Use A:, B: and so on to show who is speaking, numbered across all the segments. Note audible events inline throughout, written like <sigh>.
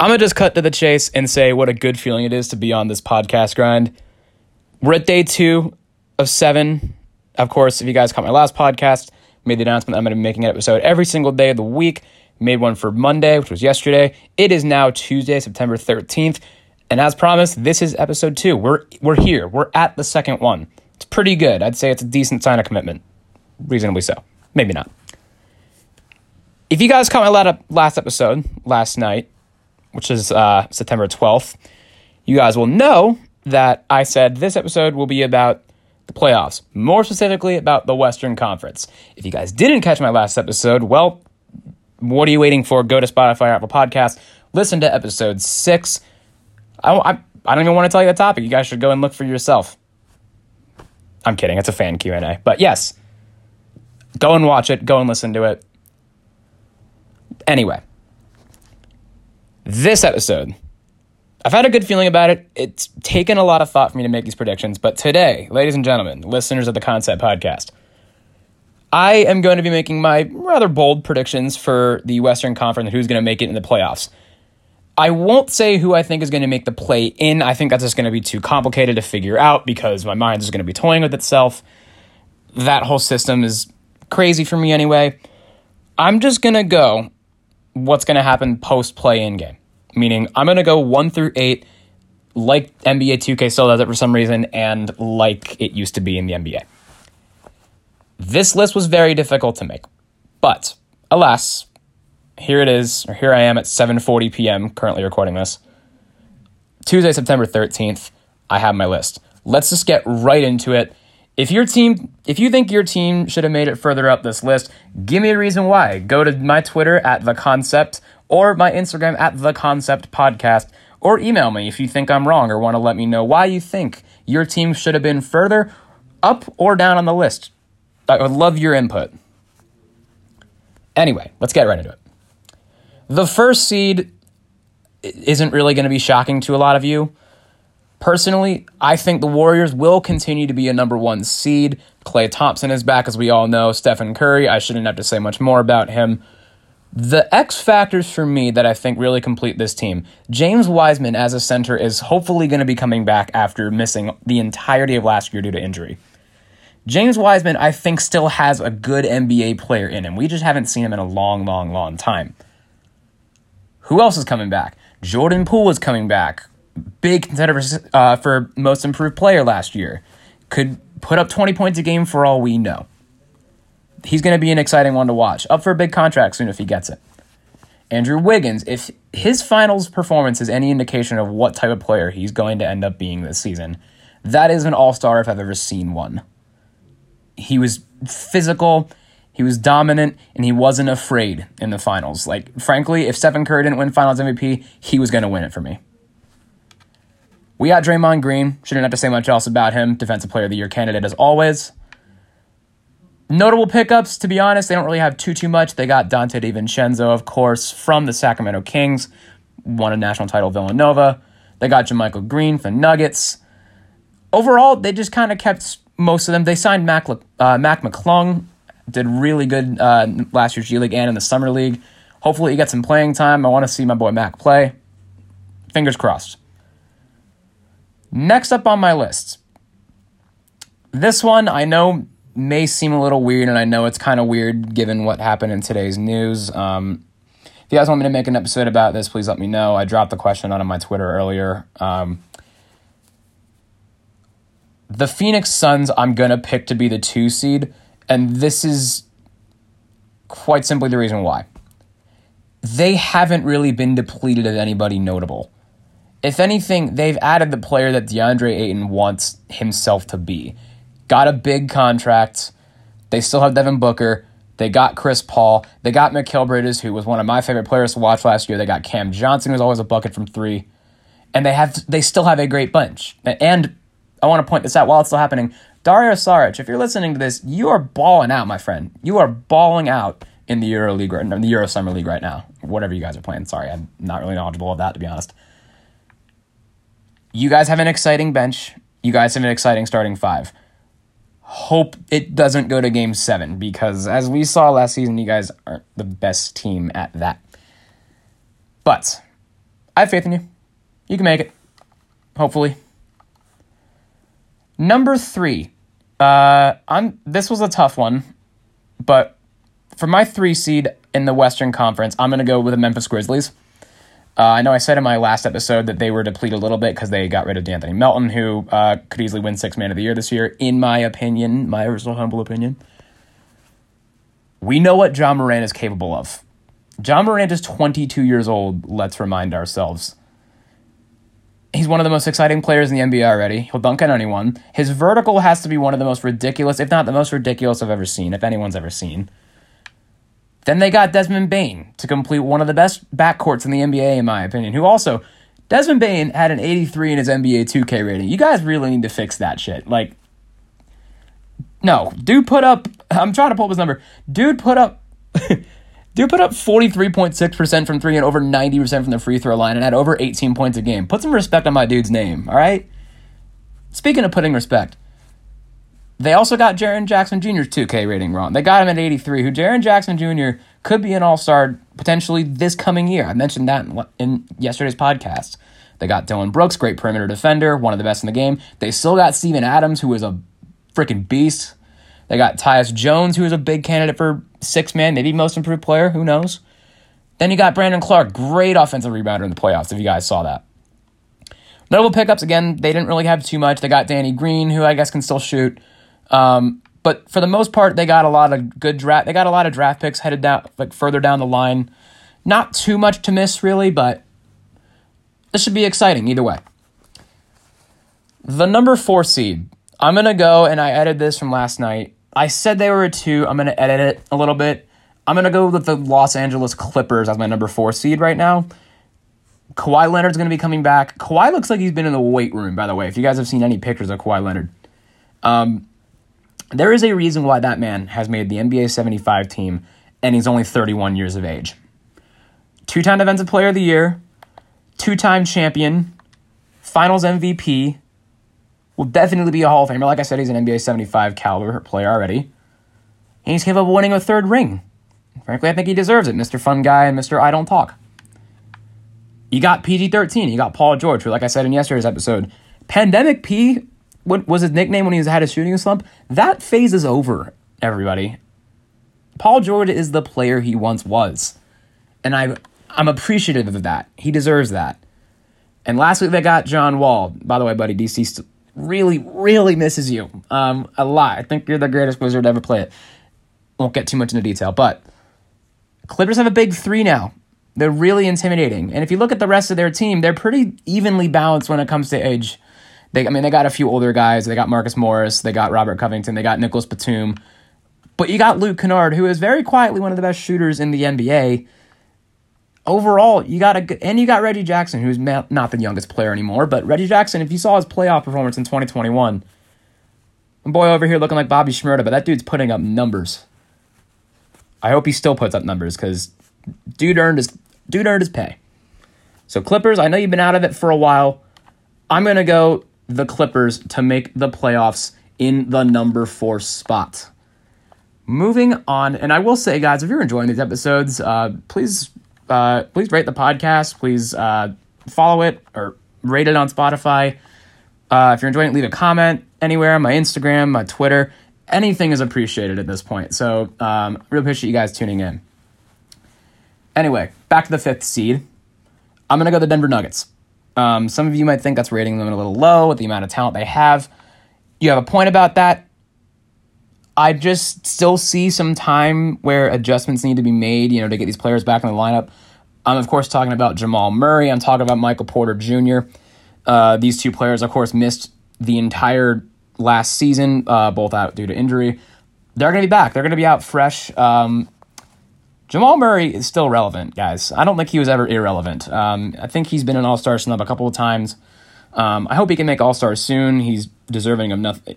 A: I'm going to just cut to the chase and say what a good feeling it is to be on this podcast grind. We're at day two of seven. Of course, if you guys caught my last podcast, made the announcement I'm going to be making an episode every single day of the week. Made one for Monday, which was yesterday. It is now Tuesday, September 13th. And as promised, this is episode two. We're, we're here. We're at the second one. It's pretty good. I'd say it's a decent sign of commitment. Reasonably so. Maybe not. If you guys caught my last episode last night, which is uh, September 12th, you guys will know that I said this episode will be about the playoffs, more specifically about the Western Conference. If you guys didn't catch my last episode, well, what are you waiting for? Go to Spotify or Apple Podcasts, listen to episode six. I, I, I don't even want to tell you the topic. You guys should go and look for yourself. I'm kidding. It's a fan Q&A. But yes, go and watch it. Go and listen to it. Anyway, this episode, I've had a good feeling about it. It's taken a lot of thought for me to make these predictions. But today, ladies and gentlemen, listeners of the Conn-Cept Podcast, I am going to be making my rather bold predictions for the Western Conference and who's going to make it in the playoffs. I won't say who I think is going to make the play in. I think that's just going to be too complicated to figure out because my mind is going to be toying with itself. That whole system is crazy for me anyway. I'm just going to go what's going to happen post play in game. Meaning, I'm going to go 1 through 8 like NBA 2K still does it for some reason and like it used to be in the NBA. This list was very difficult to make. But alas, here it is, or here I am at 7:40 p.m. currently recording this. Tuesday, September 13th, I have my list. Let's just get right into it. If your team, if you think your team should have made it further up this list, give me a reason why. Go to my Twitter at the concept or my Instagram at the concept podcast or email me if you think I'm wrong or want to let me know why you think your team should have been further up or down on the list. I would love your input. Anyway, let's get right into it. The first seed isn't really going to be shocking to a lot of you. Personally, I think the Warriors will continue to be a number one seed. Klay Thompson is back, as we all know. Stephen Curry, I shouldn't have to say much more about him. The X factors for me that I think really complete this team James Wiseman as a center is hopefully going to be coming back after missing the entirety of last year due to injury. James Wiseman, I think, still has a good NBA player in him. We just haven't seen him in a long, long, long time. Who else is coming back? Jordan Poole is coming back. Big contender for, uh, for most improved player last year. Could put up 20 points a game for all we know. He's going to be an exciting one to watch. Up for a big contract soon if he gets it. Andrew Wiggins, if his finals performance is any indication of what type of player he's going to end up being this season, that is an all star if I've ever seen one he was physical, he was dominant, and he wasn't afraid in the finals. Like, frankly, if Stephen Curry didn't win finals MVP, he was going to win it for me. We got Draymond Green. Shouldn't have to say much else about him. Defensive Player of the Year candidate as always. Notable pickups, to be honest, they don't really have too too much. They got Donte DiVincenzo, of course, from the Sacramento Kings, won a national title Villanova. They got JaMychal Green for Nuggets. Overall, they just kind of kept most of them. They signed Mac, uh, Mac McClung, did really good uh, last year's G League and in the Summer League. Hopefully, he gets some playing time. I want to see my boy Mac play. Fingers crossed. Next up on my list. This one I know may seem a little weird, and I know it's kind of weird given what happened in today's news. Um, if you guys want me to make an episode about this, please let me know. I dropped the question out on my Twitter earlier. Um, the Phoenix Suns, I'm going to pick to be the two seed, and this is quite simply the reason why. They haven't really been depleted of anybody notable. If anything, they've added the player that DeAndre Ayton wants himself to be. Got a big contract. They still have Devin Booker. They got Chris Paul. They got Mikal Bridges, who was one of my favorite players to watch last year. They got Cam Johnson, who's always a bucket from three. And they have they still have a great bunch. And I want to point this out while it's still happening. Dario Saric, if you're listening to this, you are balling out, my friend. You are balling out in the Euro League, right, the Euro Summer League right now. Whatever you guys are playing. Sorry, I'm not really knowledgeable of that to be honest. You guys have an exciting bench. You guys have an exciting starting five. Hope it doesn't go to game seven because, as we saw last season, you guys aren't the best team at that. But I have faith in you. You can make it. Hopefully. Number three. Uh, I'm. This was a tough one, but for my three seed in the Western Conference, I'm going to go with the Memphis Grizzlies. Uh, I know I said in my last episode that they were depleted a little bit because they got rid of D'Anthony Melton, who uh, could easily win Six Man of the Year this year, in my opinion, my original humble opinion. We know what Ja Morant is capable of. Ja Morant is 22 years old, let's remind ourselves. He's one of the most exciting players in the NBA already. He'll dunk on anyone. His vertical has to be one of the most ridiculous, if not the most ridiculous I've ever seen, if anyone's ever seen. Then they got Desmond Bane to complete one of the best backcourts in the NBA, in my opinion, who also, Desmond Bane had an 83 in his NBA 2K rating. You guys really need to fix that shit. Like, no, dude put up, I'm trying to pull up his number. Dude put up. <laughs> Dude put up 43.6% from three and over 90% from the free throw line and had over 18 points a game. Put some respect on my dude's name, all right? Speaking of putting respect, they also got Jaren Jackson Jr.'s 2K rating wrong. They got him at 83, who Jaren Jackson Jr. could be an all star potentially this coming year. I mentioned that in, in yesterday's podcast. They got Dillon Brooks, great perimeter defender, one of the best in the game. They still got Steven Adams, who is a freaking beast. They got Tyus Jones, who is a big candidate for six man, maybe most improved player. Who knows? Then you got Brandon Clarke, great offensive rebounder in the playoffs, if you guys saw that. Notable pickups, again, they didn't really have too much. They got Danny Green, who I guess can still shoot. Um, but for the most part, they got a lot of good draft. They got a lot of draft picks headed down, like further down the line. Not too much to miss, really, but this should be exciting either way. The number four seed. I'm gonna go, and I edited this from last night. I said they were a two. I'm to edit it a little bit. I'm to go with the Los Angeles Clippers as my number four seed right now. Kawhi Leonard's going to be coming back. Kawhi looks like he's been in the weight room, by the way, if you guys have seen any pictures of Kawhi Leonard. Um, there is a reason why that man has made the NBA 75 team, and he's only 31 years of age. Two time Defensive Player of the Year, two time champion, finals MVP, will definitely be a Hall of Famer. Like I said, he's an NBA 75 caliber player already. And he's capable of winning a third ring. Frankly, I think he deserves it, Mr. Fun Guy and Mr. I Don't Talk. You got PG 13. You got Paul George, who, like I said in yesterday's episode, Pandemic P what was his nickname when he had a shooting slump? That phase is over, everybody. Paul George is the player he once was. And I, I'm appreciative of that. He deserves that. And last week they got John Wall. By the way, buddy, DC really, really misses you um, a lot. I think you're the greatest wizard to ever play it. Won't get too much into detail, but Clippers have a big three now. They're really intimidating. And if you look at the rest of their team, they're pretty evenly balanced when it comes to age. They, I mean, they got a few older guys. They got Marcus Morris. They got Robert Covington. They got Nicolas Batum. But you got Luke Kennard, who is very quietly one of the best shooters in the NBA overall, you got a and you got Reggie Jackson, who's not the youngest player anymore, but Reggie Jackson, if you saw his playoff performance in 2021, boy over here looking like Bobby Shmurda, but that dude's putting up numbers. I hope he still puts up numbers because dude earned his dude earned his pay. So Clippers, I know you've been out of it for a while. I'm gonna go the Clippers to make the playoffs in the number four spot. Moving on, and I will say, guys, if you're enjoying these episodes, uh, please uh, please rate the podcast. Please uh, follow it or rate it on Spotify. Uh, if you're enjoying it, leave a comment anywhere on my Instagram, my Twitter. Anything is appreciated at this point. So, um, really appreciate you guys tuning in. Anyway, back to the fifth seed. I'm going to go the Denver Nuggets. Um, some of you might think that's rating them a little low with the amount of talent they have. You have a point about that. I just still see some time where adjustments need to be made, you know, to get these players back in the lineup. I'm, of course, talking about Jamal Murray. I'm talking about Michael Porter Jr. Uh, these two players, of course, missed the entire last season, uh, both out due to injury. They're going to be back. They're going to be out fresh. Um, Jamal Murray is still relevant, guys. I don't think he was ever irrelevant. Um, I think he's been an All Star snub a couple of times. Um, I hope he can make All Star soon. He's deserving of nothing.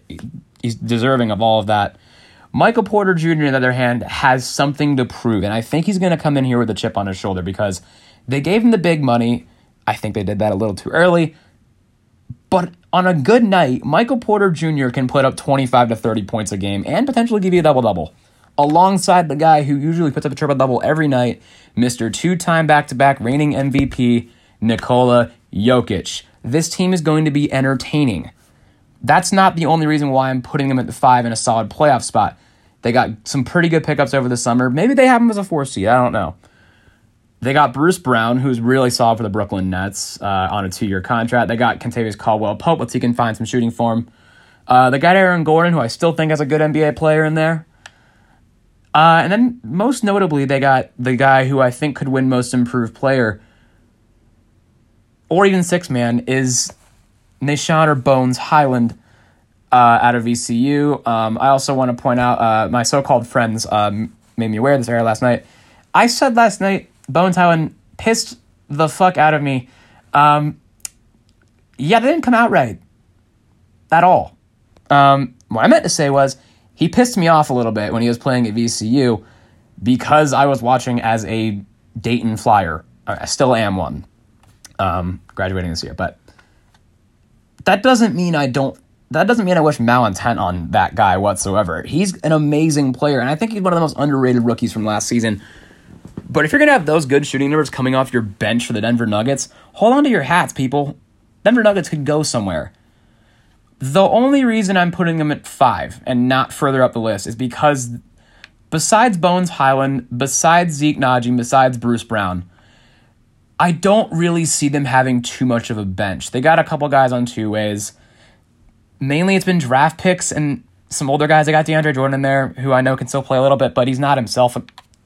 A: He's deserving of all of that. Michael Porter Jr., on the other hand, has something to prove. And I think he's going to come in here with a chip on his shoulder because they gave him the big money. I think they did that a little too early. But on a good night, Michael Porter Jr. can put up 25 to 30 points a game and potentially give you a double double. Alongside the guy who usually puts up a triple double every night, Mr. Two time back to back reigning MVP, Nikola Jokic. This team is going to be entertaining. That's not the only reason why I'm putting them at the five in a solid playoff spot. They got some pretty good pickups over the summer. Maybe they have them as a four seed. I don't know. They got Bruce Brown, who's really solid for the Brooklyn Nets uh, on a two year contract. They got Kentavious Caldwell Pope. If he can find some shooting for him. Uh, they got Aaron Gordon, who I still think is a good NBA player in there. Uh, and then most notably, they got the guy who I think could win Most Improved Player, or even six man, is Nah'Shon or Bones Hyland uh, out of VCU. Um, I also want to point out uh, my so called friends um, made me aware of this area last night. I said last night Bones Hyland pissed the fuck out of me. Um, yeah, they didn't come out right at all. Um, what I meant to say was he pissed me off a little bit when he was playing at VCU because I was watching as a Dayton Flyer. I still am one, um, graduating this year, but that doesn't mean I don't. That doesn't mean I wish malintent on that guy whatsoever. He's an amazing player, and I think he's one of the most underrated rookies from last season. But if you're gonna have those good shooting numbers coming off your bench for the Denver Nuggets, hold on to your hats, people. Denver Nuggets could go somewhere. The only reason I'm putting them at five and not further up the list is because besides Bones Hyland, besides Zeke Nnaji, besides Bruce Brown, I don't really see them having too much of a bench. They got a couple guys on two ways. Mainly it's been draft picks and some older guys. I got DeAndre Jordan in there, who I know can still play a little bit, but he's not himself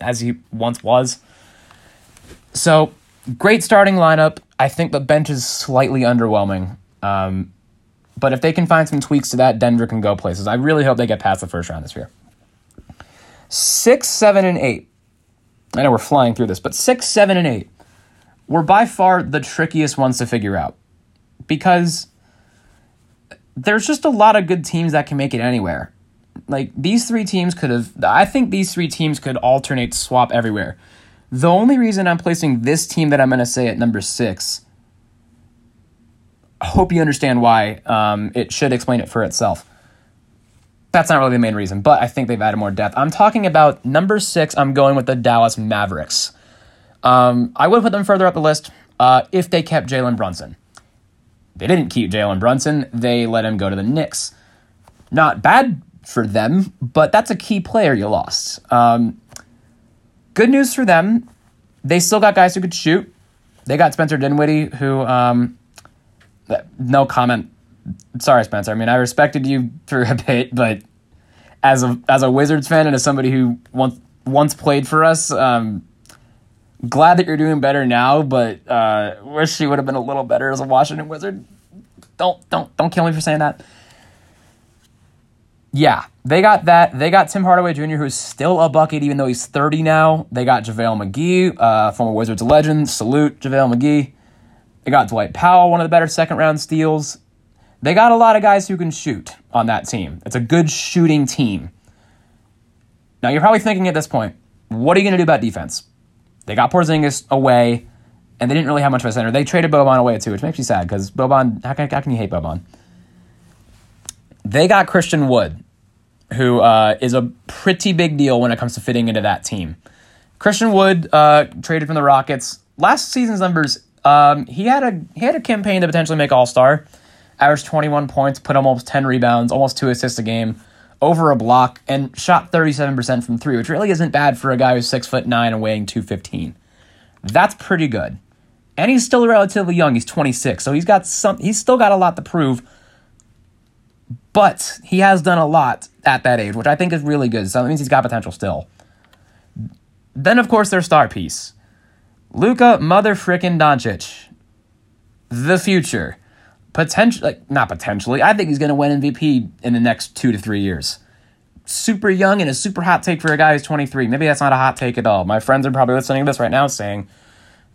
A: as he once was. So, great starting lineup. I think the bench is slightly underwhelming. Um, but if they can find some tweaks to that, Denver can go places. I really hope they get past the first round this year. Six, seven, and eight. I know we're flying through this, but six, seven, and eight were by far the trickiest ones to figure out because there's just a lot of good teams that can make it anywhere. Like these three teams could have, I think these three teams could alternate swap everywhere. The only reason I'm placing this team that I'm going to say at number six hope you understand why. Um, it should explain it for itself. That's not really the main reason, but I think they've added more depth. I'm talking about number six. I'm going with the Dallas Mavericks. Um, I would put them further up the list uh, if they kept Jalen Brunson. They didn't keep Jalen Brunson. They let him go to the Knicks. Not bad for them, but that's a key player you lost. Um, good news for them. They still got guys who could shoot. They got Spencer Dinwiddie, who um, no comment. Sorry, Spencer. I mean, I respected you for a bit, but as a as a Wizards fan and as somebody who once once played for us, um, glad that you're doing better now. But uh, wish you would have been a little better as a Washington Wizard. Don't don't don't kill me for saying that. Yeah, they got that. They got Tim Hardaway Jr., who's still a bucket even though he's 30 now. They got JaVale McGee, uh, former Wizards legend. Salute JaVale McGee. They got Dwight Powell, one of the better second round steals. They got a lot of guys who can shoot on that team. It's a good shooting team. Now you're probably thinking at this point, what are you going to do about defense? They got Porzingis away, and they didn't really have much of a center. They traded Boban away too, which makes me sad because Boban. How can, how can you hate Boban? They got Christian Wood, who uh, is a pretty big deal when it comes to fitting into that team. Christian Wood uh, traded from the Rockets. Last season's numbers um, he had a he had a campaign to potentially make All Star. Averaged 21 points, put almost 10 rebounds, almost two assists a game, over a block, and shot 37% from three, which really isn't bad for a guy who's six foot nine and weighing 215. That's pretty good. And he's still relatively young. He's 26, so he's got some. He's still got a lot to prove. But he has done a lot at that age, which I think is really good. So that means he's got potential still. Then, of course, their star piece, Luka mother frickin' Doncic. The future. Potential like not potentially. I think he's gonna win MVP in the next two to three years. Super young and a super hot take for a guy who's 23. Maybe that's not a hot take at all. My friends are probably listening to this right now saying,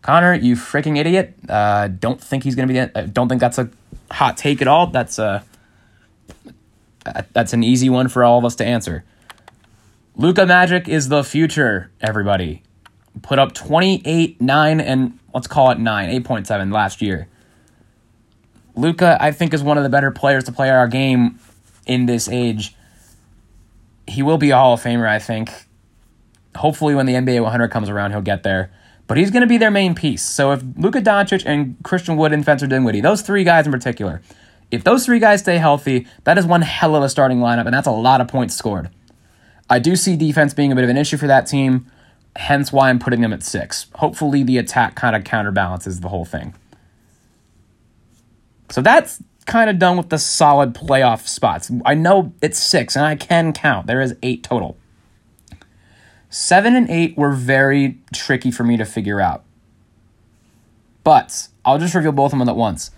A: Connor, you freaking idiot. Uh, don't think he's gonna be uh, don't think that's a hot take at all. That's a uh, that's an easy one for all of us to answer. Luka Magic is the future, everybody put up 28, 9, and let's call it 9, 8.7 last year. Luka, I think, is one of the better players to play our game in this age. He will be a Hall of Famer, I think. Hopefully, when the NBA 100 comes around, he'll get there. but he's going to be their main piece. So if Luka Doncic and Christian Wood and Spencer Dinwiddie, those three guys in particular, if those three guys stay healthy, that is one hell of a starting lineup, and that's a lot of points scored. I do see defense being a bit of an issue for that team, hence why I'm putting them at six. Hopefully, the attack kind of counterbalances the whole thing. So that's kind of done with the solid playoff spots. I know it's six, and I can count. There is eight total. Seven and eight were very tricky for me to figure out. But I'll just reveal both of them at once.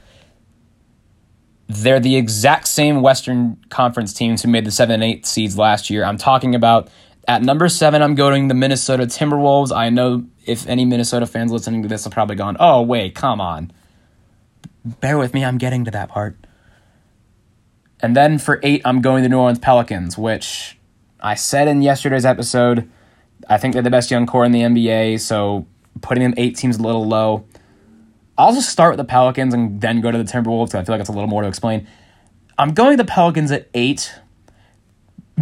A: They're the exact same Western Conference teams who made the seven and eight seeds last year. I'm talking about at number seven, I'm going the Minnesota Timberwolves. I know if any Minnesota fans listening to this have probably gone, oh, wait, come on. Bear with me, I'm getting to that part. And then for eight, I'm going the New Orleans Pelicans, which I said in yesterday's episode I think they're the best young core in the NBA, so putting them eight seems a little low. I'll just start with the Pelicans and then go to the Timberwolves. I feel like it's a little more to explain. I'm going the Pelicans at eight,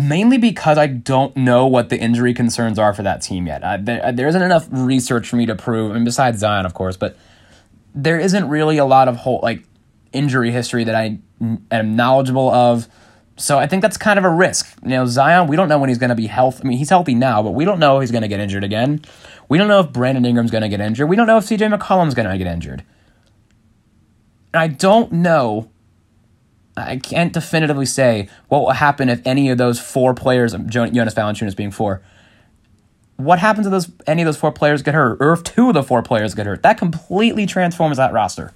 A: mainly because I don't know what the injury concerns are for that team yet. Uh, there, there isn't enough research for me to prove. I mean, besides Zion, of course, but there isn't really a lot of whole like injury history that I am knowledgeable of. So I think that's kind of a risk. You know, Zion, we don't know when he's going to be healthy. I mean, he's healthy now, but we don't know if he's going to get injured again. We don't know if Brandon Ingram's going to get injured. We don't know if CJ McCollum's going to get injured. And I don't know. I can't definitively say what will happen if any of those four players, um, Jonas Valanciunas being four, what happens if those any of those four players get hurt, or if two of the four players get hurt? That completely transforms that roster.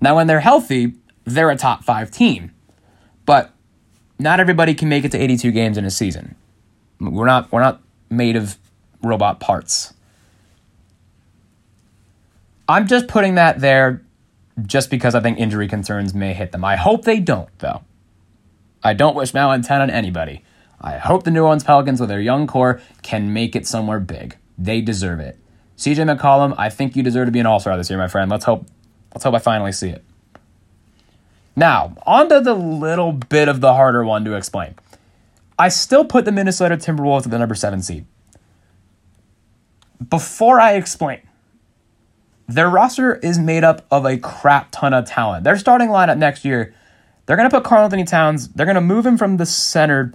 A: Now, when they're healthy, they're a top five team, but not everybody can make it to 82 games in a season. We're not we're not made of robot parts. I'm just putting that there just because I think injury concerns may hit them. I hope they don't, though. I don't wish malintent on anybody. I hope the New Orleans Pelicans, with their young core, can make it somewhere big. They deserve it. CJ McCollum, I think you deserve to be an All Star this year, my friend. Let's hope. Let's hope I finally see it. Now, on to the little bit of the harder one to explain. I still put the Minnesota Timberwolves at the number seven seed. Before I explain, their roster is made up of a crap ton of talent. Their starting lineup next year, they're going to put Karl-Anthony Towns, they're going to move him from the center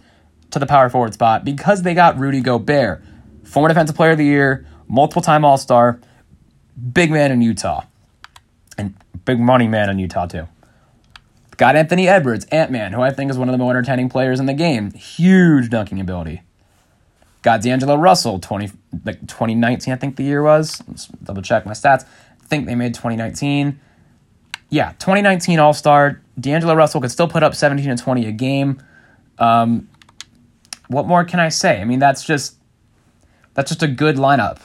A: to the power forward spot because they got Rudy Gobert, former defensive player of the year, multiple time All Star, big man in Utah, and big money man in Utah, too. Got Anthony Edwards, Ant Man, who I think is one of the more entertaining players in the game. Huge dunking ability. Got D'Angelo Russell, 20, like 2019, I think the year was. Let's double check my stats. I think they made 2019. Yeah, 2019 All Star. D'Angelo Russell could still put up 17 and 20 a game. Um, what more can I say? I mean, that's just that's just a good lineup.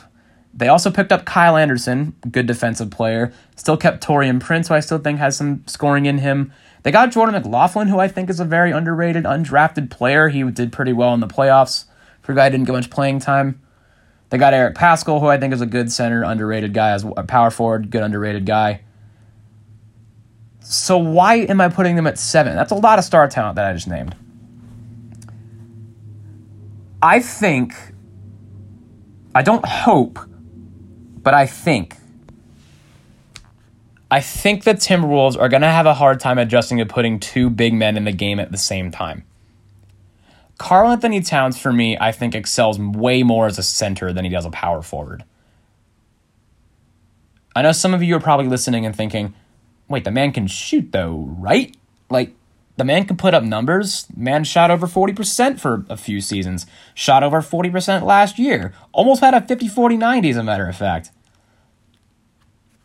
A: They also picked up Kyle Anderson, good defensive player. Still kept Taurean Prince, who I still think has some scoring in him. They got Jordan McLaughlin, who I think is a very underrated, undrafted player. He did pretty well in the playoffs for a guy didn't get much playing time. They got Eric Paschall, who I think is a good center, underrated guy, as a power forward, good underrated guy. So why am I putting them at seven? That's a lot of star talent that I just named. I think, I don't hope, but I think I think the Timberwolves are going to have a hard time adjusting to putting two big men in the game at the same time. Karl-Anthony Towns, for me, I think excels way more as a center than he does a power forward. I know some of you are probably listening and thinking, wait, the man can shoot though, right? Like, the man can put up numbers. Man shot over 40% for a few seasons. Shot over 40% last year. Almost had a 50 40 90, as a matter of fact.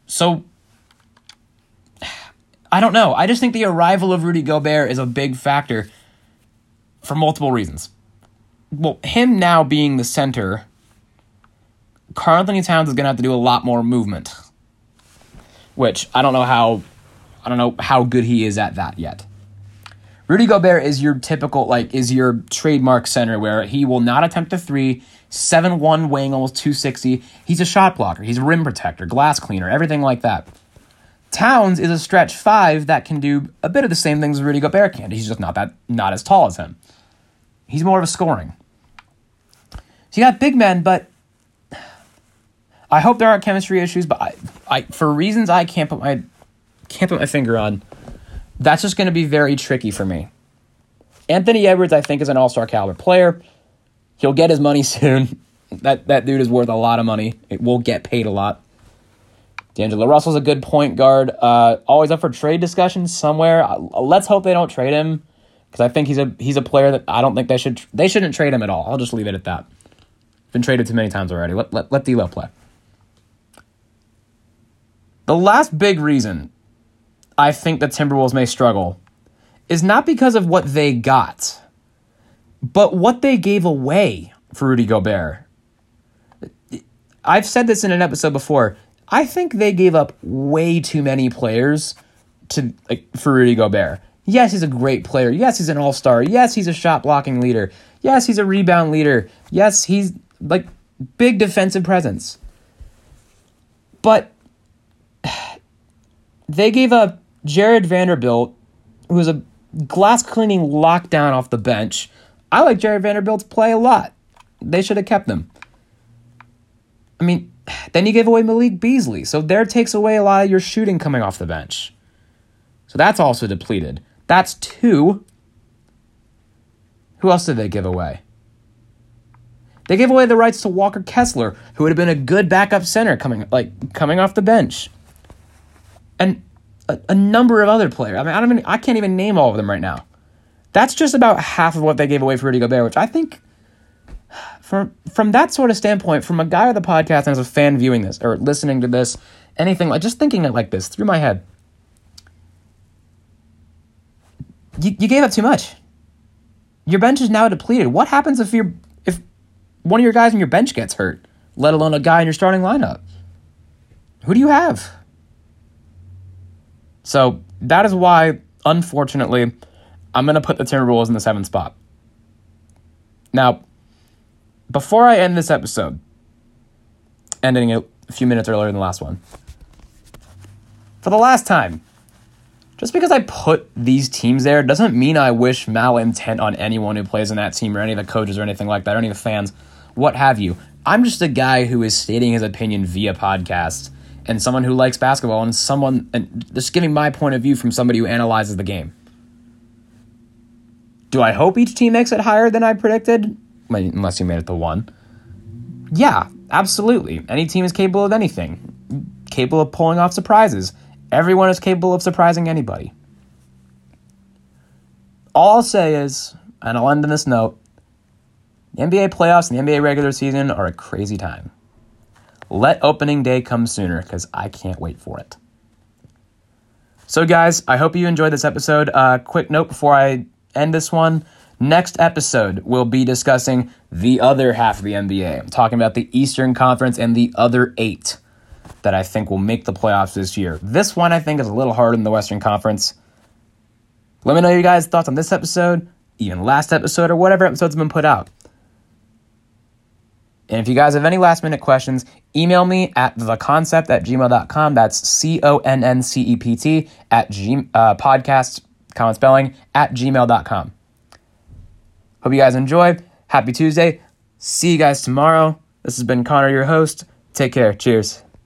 A: So, <sighs> I don't know. I just think the arrival of Rudy Gobert is a big factor for multiple reasons. Well, him now being the center, Karl-Anthony Towns is going to have to do a lot more movement, which I don't know how I don't know how good he is at that yet. Rudy Gobert is your typical like is your trademark center where he will not attempt a three, seven one weighing almost 260. He's a shot blocker, he's a rim protector, glass cleaner, everything like that. Towns is a stretch five that can do a bit of the same things Rudy Gobert can. He's just not that not as tall as him. He's more of a scoring. So you got big men, but I hope there aren't chemistry issues, but I, I for reasons I can't put my can't put my finger on, that's just going to be very tricky for me. Anthony Edwards, I think, is an all star caliber player. He'll get his money <laughs> soon. That that dude is worth a lot of money. It will get paid a lot. D'Angelo Russell's a good point guard. Uh, always up for trade discussions somewhere. Uh, let's hope they don't trade him because I think he's a he's a player that I don't think they should they shouldn't trade him at all. I'll just leave it at that. Been traded too many times already. Let let let D'Lo play. The last big reason I think the Timberwolves may struggle is not because of what they got, but what they gave away for Rudy Gobert. I've said this in an episode before. I think they gave up way too many players to like, for Rudy Gobert. Yes, he's a great player. Yes, he's an all-star. Yes, he's a shot blocking leader. Yes, he's a rebound leader. Yes, he's like big defensive presence. But <sighs> they gave up Jarred Vanderbilt, who was a glass cleaning lockdown off the bench. I like Jarred Vanderbilt's play a lot. They should have kept him. I mean, <sighs> then you gave away Malik Beasley, so there takes away a lot of your shooting coming off the bench. So that's also depleted. That's two. Who else did they give away? They gave away the rights to Walker Kessler, who would have been a good backup center coming like coming off the bench. And a, a number of other players. I mean, I don't even I can't even name all of them right now. That's just about half of what they gave away for Rudy Gobert, which I think from from that sort of standpoint, from a guy with a podcast and as a fan viewing this or listening to this, anything like just thinking it like this through my head. You, you gave up too much. Your bench is now depleted. What happens if you if one of your guys on your bench gets hurt, let alone a guy in your starting lineup? Who do you have? So that is why, unfortunately, I'm going to put the Timberwolves in the seventh spot. Now, before I end this episode, ending it a few minutes earlier than the last one, for the last time, just because I put these teams there doesn't mean I wish malintent on anyone who plays in that team or any of the coaches or anything like that or any of the fans, what have you. I'm just a guy who is stating his opinion via podcast and someone who likes basketball and someone and just giving my point of view from somebody who analyzes the game. Do I hope each team makes it higher than I predicted? Unless you made it to one. Yeah, absolutely. Any team is capable of anything, capable of pulling off surprises. Everyone is capable of surprising anybody. All I'll say is, and I'll end on this note the NBA playoffs and the NBA regular season are a crazy time. Let opening day come sooner because I can't wait for it. So, guys, I hope you enjoyed this episode. Uh, quick note before I end this one. Next episode, we'll be discussing the other half of the NBA. I'm talking about the Eastern Conference and the other eight that I think will make the playoffs this year. This one I think is a little harder than the Western Conference. Let me know your guys' thoughts on this episode, even last episode, or whatever episode's been put out. And if you guys have any last minute questions, email me at theconncept at gmail.com. That's C O N N C E P T at G, uh, podcast, common spelling, at gmail.com. Hope you guys enjoy. Happy Tuesday. See you guys tomorrow. This has been Connor, your host. Take care. Cheers.